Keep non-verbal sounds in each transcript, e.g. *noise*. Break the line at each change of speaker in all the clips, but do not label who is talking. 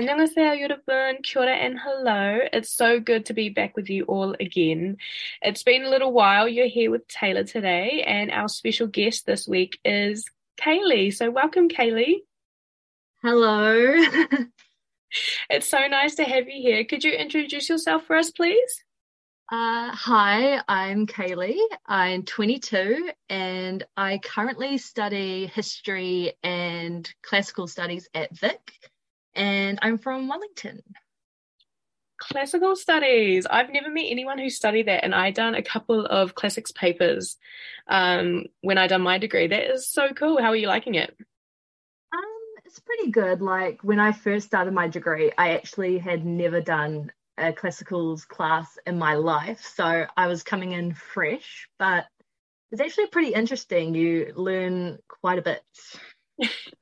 안녕하세요, 여러분. Kia ora and hello. It's so good to be back with you all again. It's been a little while. You're here with Taylor today, and our special guest this week is Kaylee. So, welcome, Kaylee.
Hello. *laughs*
it's so nice to have you here. Could you introduce yourself for us, please?
Uh, hi, I'm Kaylee. I'm 22 and I currently study history and classical studies at Vic and I'm from Wellington.
Classical studies. I've never met anyone who studied that, and I done a couple of classics papers um, when I done my degree. That is so cool. How are you liking it?
Um, it's pretty good. Like when I first started my degree, I actually had never done a classicals class in my life, so I was coming in fresh. But it's actually pretty interesting. You learn quite a bit. *laughs*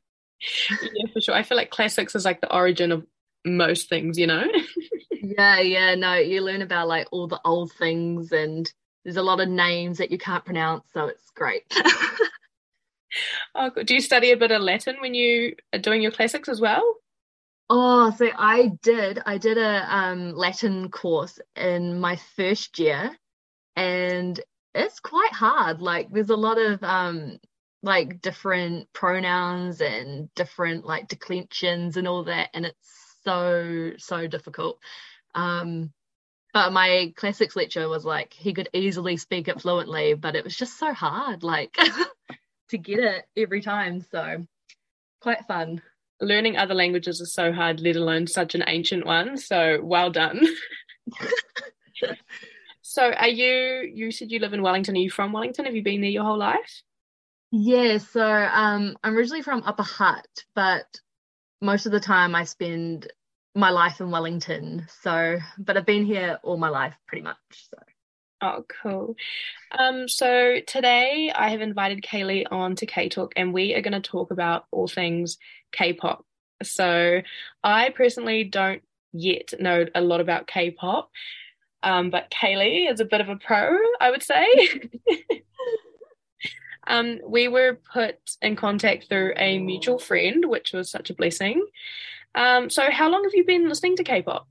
yeah, for sure. I feel like classics is like the origin of most things, you know? *laughs*
yeah, yeah, no, you learn about like all the old things and there's a lot of names that you can't pronounce, so it's great. *laughs*
oh, do you study a bit of Latin when you are doing your classics as well?
Oh, so I did. I did a um, Latin course in my first year, and it's quite hard. Like, there's a lot of um, like different pronouns and different like declensions and all that and it's so so difficult. Um but my classics lecturer was like he could easily speak it fluently but it was just so hard like *laughs* to get it every time so quite fun.
Learning other languages is so hard let alone such an ancient one so well done. *laughs* So are you you said you live in wellington. Are you from wellington? Have you been there your whole life
yeah, so um, I'm originally from Upper Hutt, but most of the time I spend my life in Wellington. So, but I've been here all my life pretty much. So.
Oh, cool. Um, so today I have invited Kaylee on to K Talk, and we are going to talk about all things K-pop. So I personally don't yet know a lot about K-pop, um, but Kaylee is a bit of a pro, I would say. *laughs* Um, we were put in contact through a mutual friend, which was such a blessing. Um, so, how long have you been listening to K pop?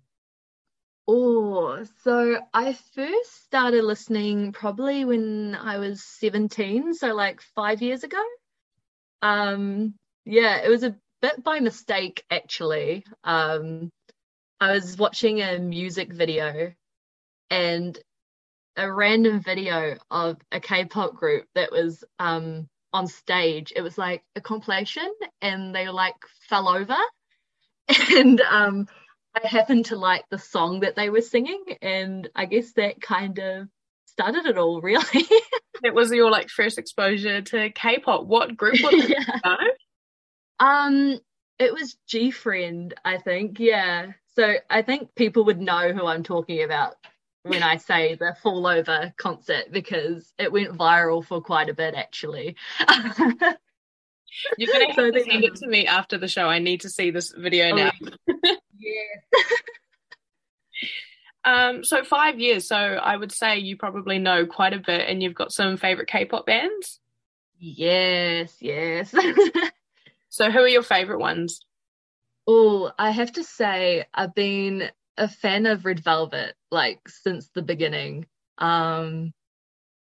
Oh, so I first started listening probably when I was 17, so like five years ago. Um, yeah, it was a bit by mistake actually. Um, I was watching a music video and a random video of a K-pop group that was um on stage. It was like a compilation and they like fell over *laughs* and um I happened to like the song that they were singing and I guess that kind of started it all *laughs* really.
it was your like first exposure to K-pop. What group was it? *laughs* yeah.
Um it was GFriend, I think. Yeah. So I think people would know who I'm talking about when I say the fall over concert because it went viral for quite a bit actually. *laughs*
You're gonna so to send it to me after the show. I need to see this video oh, now.
yeah. *laughs*
um, so five years. So I would say you probably know quite a bit, and you've got some favorite K-pop bands.
Yes, yes. *laughs*
so who are your favorite ones?
Oh, I have to say I've been a fan of Red Velvet like since the beginning. Um,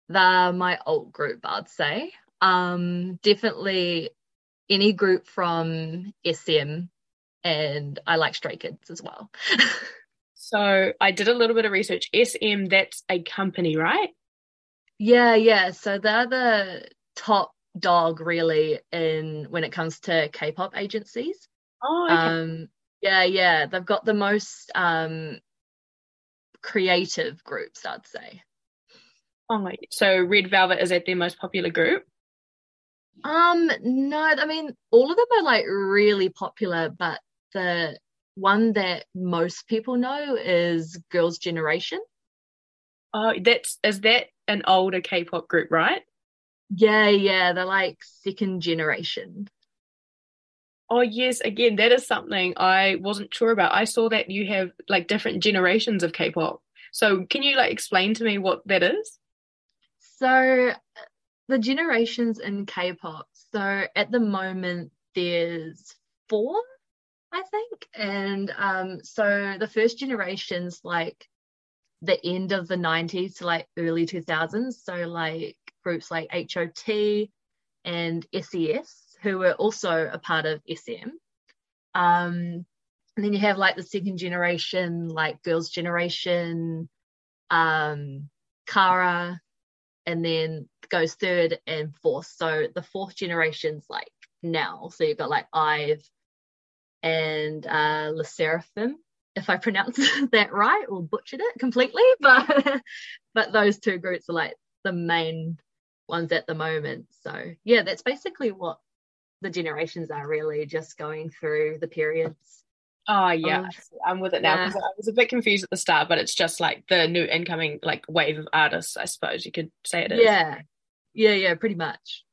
they're my alt group, I'd say. Um, definitely any group from SM, and I like Stray Kids as well. *laughs*
so I did a little bit of research. SM, that's a company, right?
Yeah, yeah. So they're the top dog really in when it comes to K-pop agencies.
Oh, okay. Um,
yeah, yeah. They've got the most um creative groups, I'd say.
Oh my so Red Velvet is that their most popular group?
Um, no, I mean all of them are like really popular, but the one that most people know is Girls' Generation.
Oh, that's is that an older K-pop group, right?
Yeah, yeah, they're like second generation.
Oh yes, again, that is something I wasn't sure about. I saw that you have like different generations of K-pop. So can you like explain to me what that is?
So the generations in K-pop. So at the moment there's four, I think. And um so the first generation's like the end of the 90s to like early 2000s. So like groups like HOT and SES who were also a part of SM. Um, and then you have like the second generation, like Girls' Generation, um, Kara, and then goes third and fourth. So the fourth generation's like now. So you've got like IVE and uh, LE SSERAFIM, if I pronounced *laughs* that right or butchered it completely, *laughs* but but those two groups are like the main ones at the moment. So yeah, that's basically what the generations are really just going through the periods.
Oh yeah, um, I'm with it now yeah. I was a bit confused at the start, but it's just like the new incoming like wave of artists, I suppose you could say it is.
Yeah, yeah, yeah, pretty much.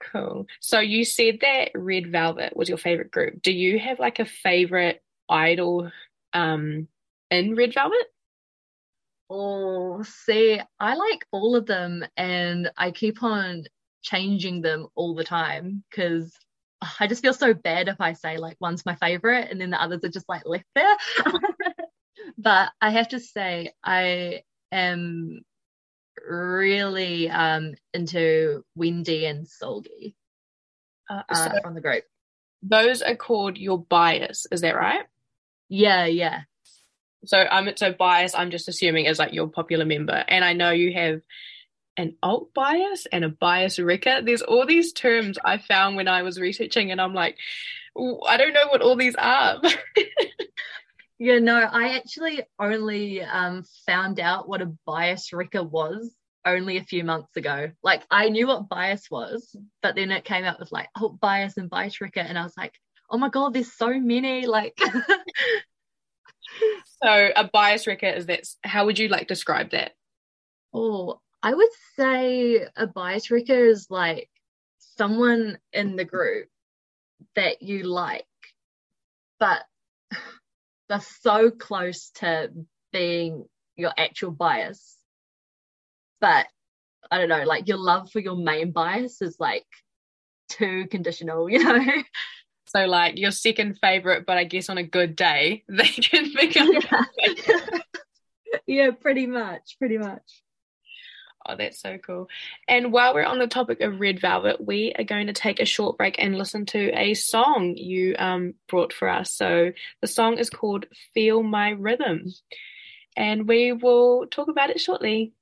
Cool. So you said that Red Velvet was your favorite group. Do you have like a favorite idol um in Red Velvet?
Oh, see, I like all of them, and I keep on changing them all the time because I just feel so bad if I say like one's my favorite and then the others are just like left there. *laughs* but I have to say, I am really um into Wendy and Seulgi uh, uh, from the group.
Those are called your bias, is that right?
Yeah, yeah.
So I'm um, so bias. I'm just assuming is like your popular member, and I know you have an alt bias and a bias wrecker. There's all these terms I found when I was researching, and I'm like, I don't know what all these are. *laughs*
yeah, no, I actually only um, found out what a bias wrecker was only a few months ago. Like I knew what bias was, but then it came out with like alt bias and bias wrecker, and I was like, oh my god, there's so many. Like. *laughs*
so a bias wrecker is that how would you like describe that
oh I would say a bias wrecker is like someone in the group that you like, but *sighs* they're so close to being your actual bias. But I don't know, like your love for your main bias is like too conditional, *laughs* you know?
So like your second favorite, but I guess on a good day, *laughs* they can become
yeah. *laughs* yeah, pretty much, pretty much.
Oh, that's so cool. And while we're on the topic of Red Velvet, we are going to take a short break and listen to a song you um, brought for us. So the song is called Feel My Rhythm. And we will talk about it shortly.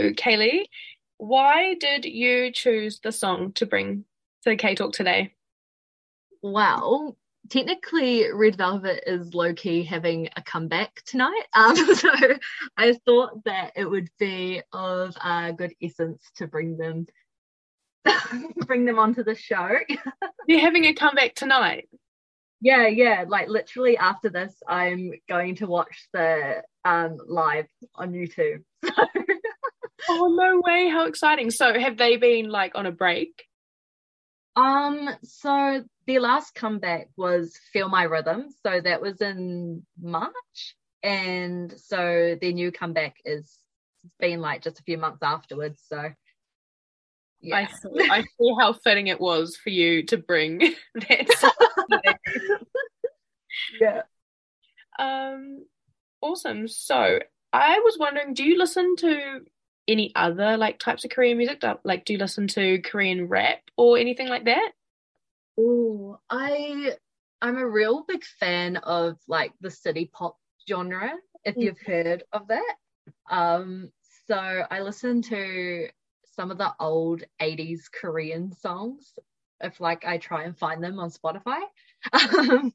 So, Kaylee, why did you choose the song to bring to K Talk today?
Well, technically, Red Velvet is low key having a comeback tonight. *laughs* Um, so I thought that it would be of uh, good essence to bring them *laughs* bring them onto the show. *laughs*
You're having a comeback tonight.
yeah, yeah. Like literally after this, I'm going to watch the um live on YouTube.
Oh, no way. How exciting. So, have they been like on a break?
Um, so their last comeback was Feel My Rhythm. So that was in March. And so their new comeback is it's been like just a few months afterwards. So
I see, I see how fitting it was for you to bring *laughs* that *laughs*
yeah.
Um, awesome. So I was wondering, do you listen to any other like types of Korean music? Do- Like, do you listen to Korean rap or anything like that?
Oh, I I'm a real big fan of like the city pop genre, if
Mm.
you've heard of that. Um, so I listen to some of the old 80s Korean songs if like I try and find them on Spotify. *laughs* Um,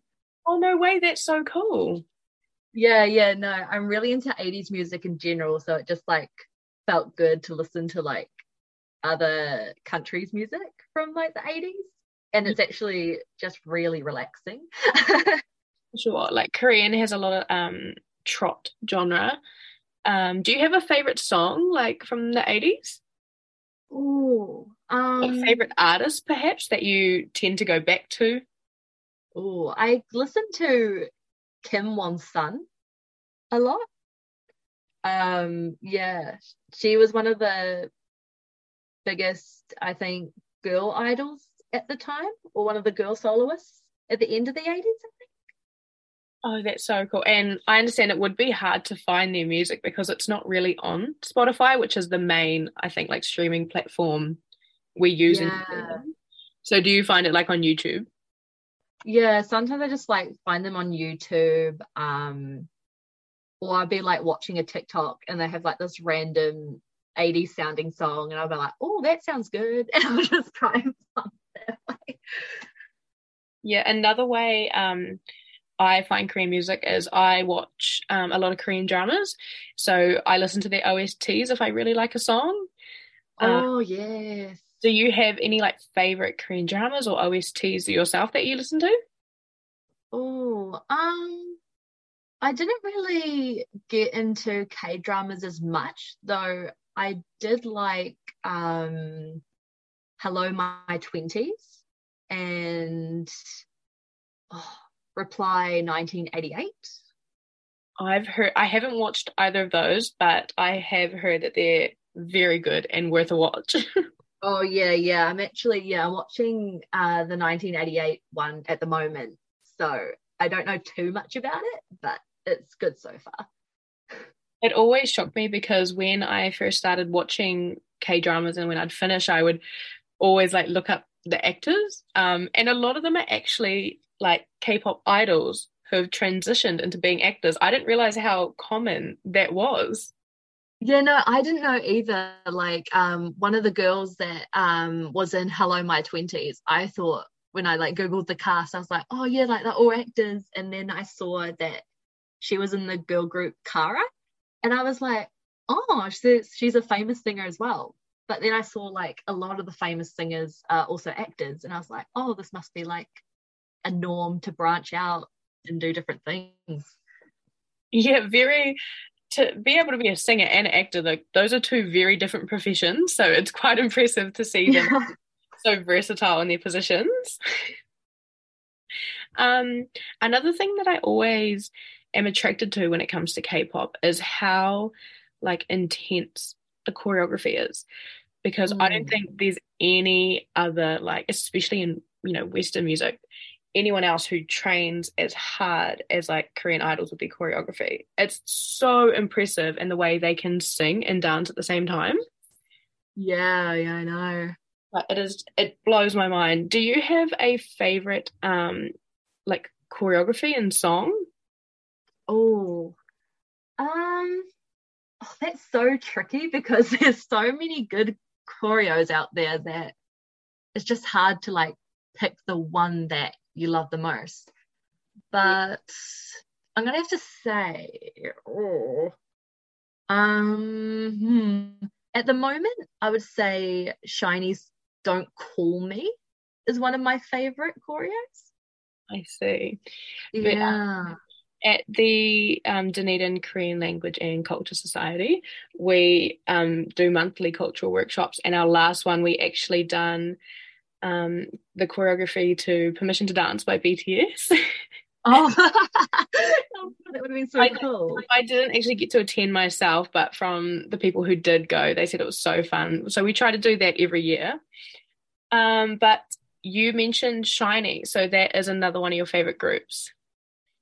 Oh no way, that's so cool.
yeah, yeah, no, I'm really into 80s music in general, so it just like felt good to listen to like other countries' music from like the 80s. And it's actually just really relaxing.
Sure. Like Korean has a lot of um trot genre. Um, do you have a favorite song like from the 80s? Oh,
um,
favorite artist perhaps that you tend to go back to?
Oh, I listen to Kim Wan-sun a lot. Um, yeah, she was one of the biggest, I think, girl idols at the time, or one of the girl soloists at the end of the 80s, I think.
Oh, that's so cool. And I understand it would be hard to find their music because it's not really on Spotify, which is the main, I think, like streaming platform we use in
Yeah.
So do you find it like on YouTube?
Yeah, sometimes I just like find them on YouTube, um, or I'll be like watching a TikTok and they have like this random 80s sounding song, and I'll be like, oh, that sounds good. *laughs* And I'll just try and find that way.
Yeah, another way um, I find Korean music is I watch um, a lot of Korean dramas. So I listen to their OSTs if I really like a song. Uh,
Oh, yes.
do you have any like favorite Korean dramas or OSTs yourself that you listen to?
Oh, um, I didn't really get into K dramas as much, though I did like um Hello My Twenties and oh, Reply 1988.
I've heard I haven't watched either of those, but I have heard that they're very good and worth a watch. *laughs*
Oh yeah, yeah. I'm actually yeah, I'm watching uh the 1988 one at the moment. So I don't know too much about it, but it's good so far.
it always shocked me because when I first started watching K dramas and when I'd finish, I would always like look up the actors. Um, and a lot of them are actually like K-pop idols who have transitioned into being actors. I didn't realize how common that was.
Yeah, no, I didn't know either. Like, um, one of the girls that um was in Hello My Twenties, I thought when I like googled the cast, I was like, oh yeah, like they're all actors. And then I saw that she was in the girl group Kara, and I was like, oh, she's she's a famous singer as well. But then I saw like a lot of the famous singers are also actors, and I was like, oh, this must be like a norm to branch out and do different things.
Yeah, very to be able to be a singer and actor, like those are two very different professions. So it's quite *laughs* impressive to see them
Yeah.
so versatile in their positions. *laughs* um, another thing that I always am attracted to when it comes to K-pop is how like intense the choreography is. Because I don't
Mm.
think there's any other like especially in, you know, Western music, anyone else who trains as hard as like Korean idols with their choreography. It's so impressive in the way they can sing and dance at the same time.
Yeah, yeah, I know.
Like it is it blows my mind. Do you have a favorite um like choreography and song?
Oh, um, oh, that's so tricky because *laughs* there's so many good choreos out there that it's just hard to like pick the one that you love the most. But I'm gonna have to say, oh, um, hmm, at the moment, I would say SHINee's "Don't Call Me" is one of my favorite choreos.
I see. But,
Yeah.
At the um, Dunedin Korean Language and Culture Society, we um, do monthly cultural workshops, and our last one we actually done um, the choreography to "Permission to Dance" by BTS. *laughs*
Oh, *laughs* that would have been so
I-
cool.
I didn't actually get to attend myself, but from the people who did go, they said it was so fun. So we try to do that every year. Um, but you mentioned SHINee, so that is another one of your favorite groups.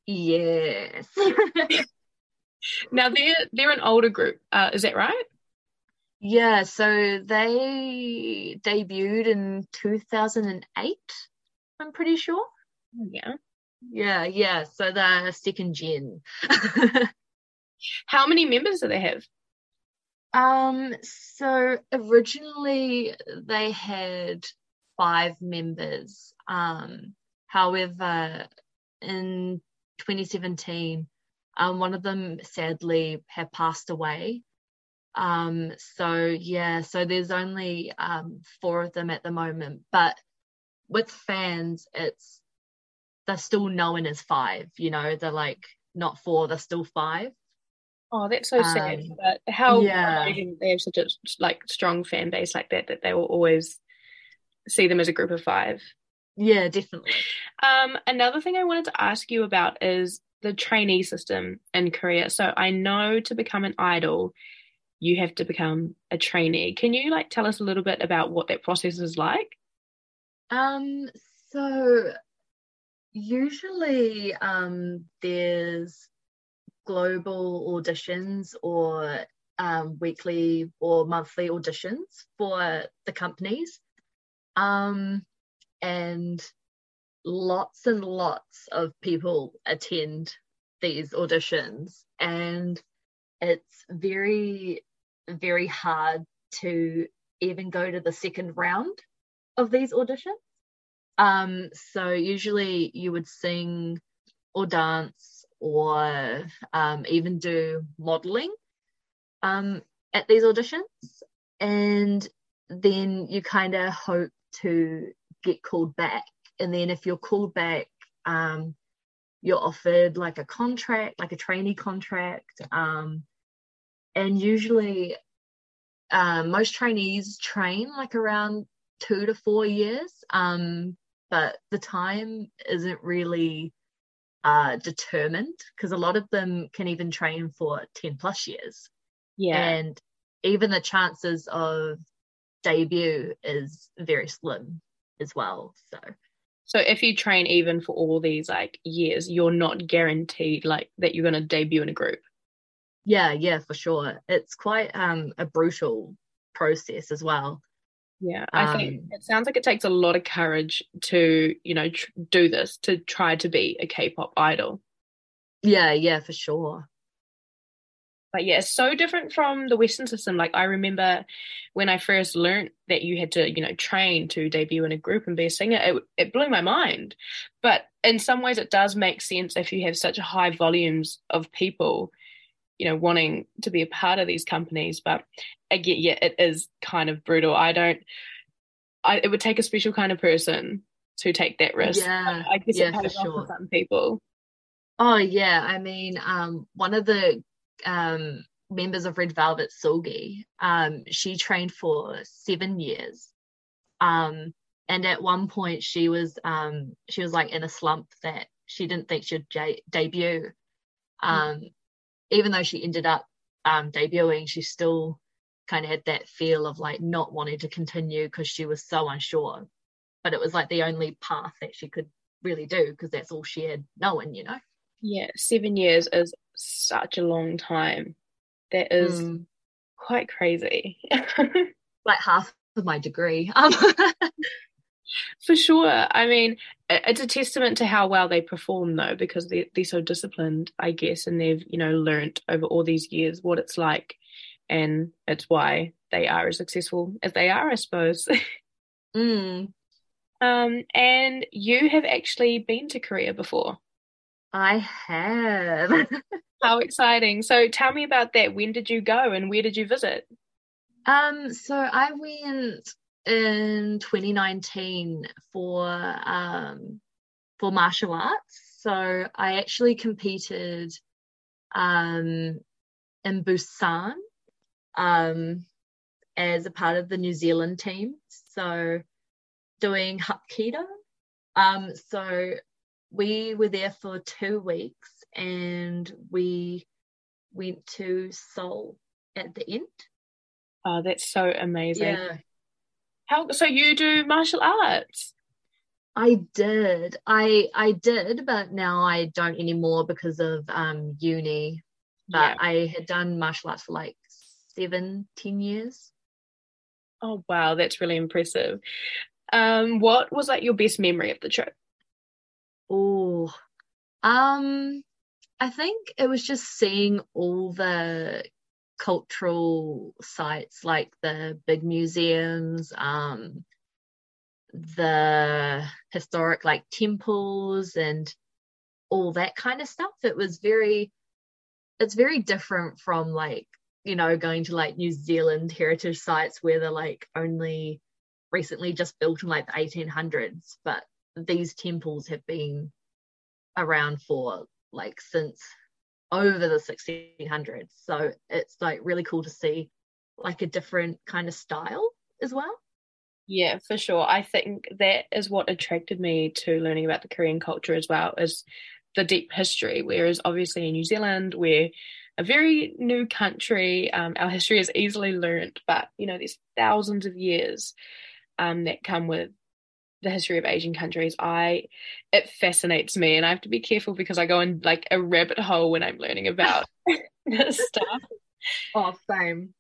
Yes. *laughs*
Now they're they're an older group, uh, is that right?
yeah, so they debuted in 2008, I'm pretty sure.
Yeah.
Yeah, yeah. So they're second gen.
How many members do they have?
Um, so originally they had five members. Um, however, in 2017, um, one of them sadly had passed away. Um, so yeah, so there's only um four of them at the moment, but with fans, it's they're still known as five, you know, they're like not four, they're still five.
Oh, that's so sad.
Um,
But how
yeah.
amazing they have such a like strong fan base like that that they will always see them as a group of five.
Yeah, definitely.
Um, another thing I wanted to ask you about is the trainee system in Korea. So I know to become an idol, you have to become a trainee. Can you like tell us a little bit about what that process is like?
Um, so usually um there's global auditions or um weekly or monthly auditions for the companies. Um and lots and lots of people attend these auditions and it's very very hard to even go to the second round of these auditions. Um, so usually you would sing or dance or um, even do modeling um, at these auditions. And then you kind of hope to get called back. And then if you're called back, um, you're offered like a contract, like a trainee contract. Um, and usually, um, most trainees train like around two to four years, um, but the time isn't really uh, determined because a lot of them can even train for 10 plus years.
Yeah.
And even the chances of debut is very slim as well. So,
So if you train even for all these like years, you're not guaranteed like that you're going to debut in a group.
yeah, yeah, for sure. It's quite um, a brutal process as well.
Yeah, I think
Um,
it sounds like it takes a lot of courage to, you know, tr- do this to try to be a K-pop idol.
Yeah, yeah, for sure.
But yeah, it's so different from the Western system. Like I remember when I first learned that you had to, you know, train to debut in a group and be a singer, it, it blew my mind. But in some ways, it does make sense if you have such high volumes of people, you know, wanting to be a part of these companies. But again, yeah, it is kind of brutal. I don't. I, it would take a special kind of person to take that risk.
Yeah,
I guess
yeah,
it
for
pays off
sure.
for some people.
Oh yeah, I mean, um, one of the um members of Red Velvet, Seulgi, um, she trained for seven years. Um, and at one point she was um she was like in a slump that she didn't think she'd j- debut. Um, even though she ended up um debuting, she still kind of had that feel of like not wanting to continue because she was so unsure. But it was like the only path that she could really do because that's all she had known, you know.
Yeah, seven years is such a long time. That is
Mm.
quite crazy. *laughs*
like half of my degree. Um, *laughs*
For sure. I mean, it's a testament to how well they perform, though, because they're, they're so disciplined, I guess, and they've, you know, learnt over all these years what it's like. And it's why they are as successful as they are, I suppose. *laughs*
mm,
um, and you have actually been to Korea before.
I have.
How exciting. So tell me about that. When did you go and where did you visit?
um, so I went in 2019 for um for martial arts. So I actually competed um in Busan um as a part of the New Zealand team. So doing Hapkido. Um, so we were there for two weeks and we went to Seoul at the end.
Oh, that's so amazing.
Yeah,
How so you do martial arts?
I did. I I did, but now I don't anymore because of um uni. But I had done martial arts for like seven, ten years.
Oh wow, that's really impressive. Um, what was like your best memory of the trip?
Oh, um, I think it was just seeing all the cultural sites, like the big museums, um, the historic like temples and all that kind of stuff. It was very, it's very different from like, you know, going to like New Zealand heritage sites where they're like only recently just built in like the 1800s, but these temples have been around for like since over the 1600s. So it's like really cool to see like a different kind of style as well.
Yeah, for sure. I think that is what attracted me to learning about the Korean culture as well, is the deep history. Whereas obviously in New Zealand, we're a very new country. Um, our history is easily learnt, but you know, there's thousands of years um, that come with the history of Asian countries. I it fascinates me, and I have to be careful because I go in like a rabbit hole when I'm learning about *laughs* this stuff.
Oh, same.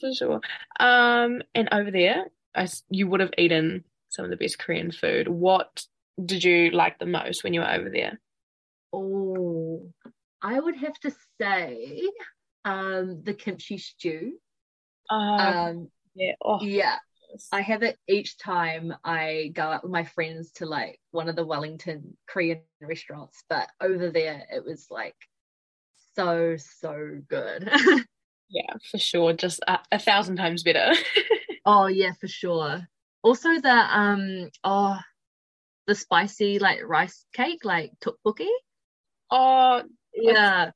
For sure. Um, and over there, I, you would have eaten some of the best Korean food. What did you like the most when you were over there?
Oh, I would have to say um the kimchi stew.
Um,
Um
yeah. Oh,
yeah. I have it each time I go out with my friends to like one of the Wellington Korean restaurants, but over there it was like so so good. *laughs*
yeah, for sure. Just a, a thousand times better. *laughs*
Oh yeah, for sure. Also the um oh the spicy like rice cake like tteokbokki.
oh,
Yeah,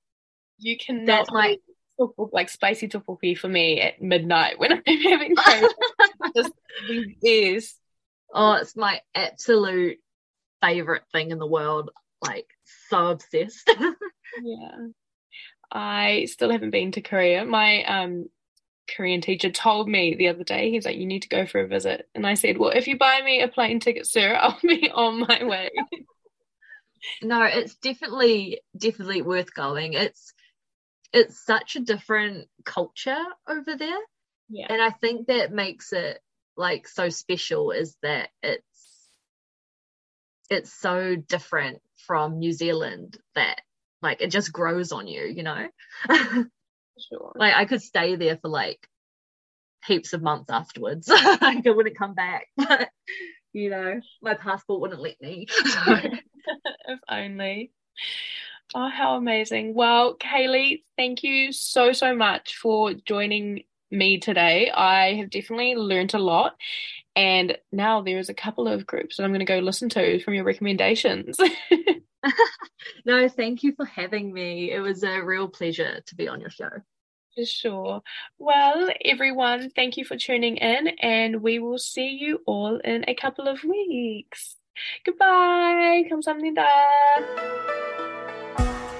you cannot
That's my-
tteokbokki- like spicy tteokbokki for me at midnight when *laughs* I'm having cravings. Just best.
oh it's my absolute favorite thing in the world. Like so obsessed. *laughs*
Yeah. I still haven't been to Korea. My um Korean teacher told me the other day, he's like, you need to go for a visit. And I said, well, if you buy me a plane ticket, sir, *laughs* I'll be on my way.
no, it's definitely definitely worth going. It's it's such a different culture over there.
Yeah.
And I think that makes it like so special is that it's it's so different from New Zealand that like it just grows on you, you know? *laughs*
Sure.
like I could stay there for like heaps of months afterwards. *laughs* like I wouldn't come back. *laughs* But you know, my passport wouldn't let me. So
if only. Oh, how amazing. Well, Kaylee, thank you so, so much for joining me today. I have definitely learnt a lot. And now there is a couple of groups that I'm going to go listen to from your recommendations. *laughs*
no, thank you for having me. It was a real pleasure to be on your show.
For sure. Well, everyone, thank you for tuning in, and we will see you all in a couple of weeks. Goodbye. Kamsahamnida.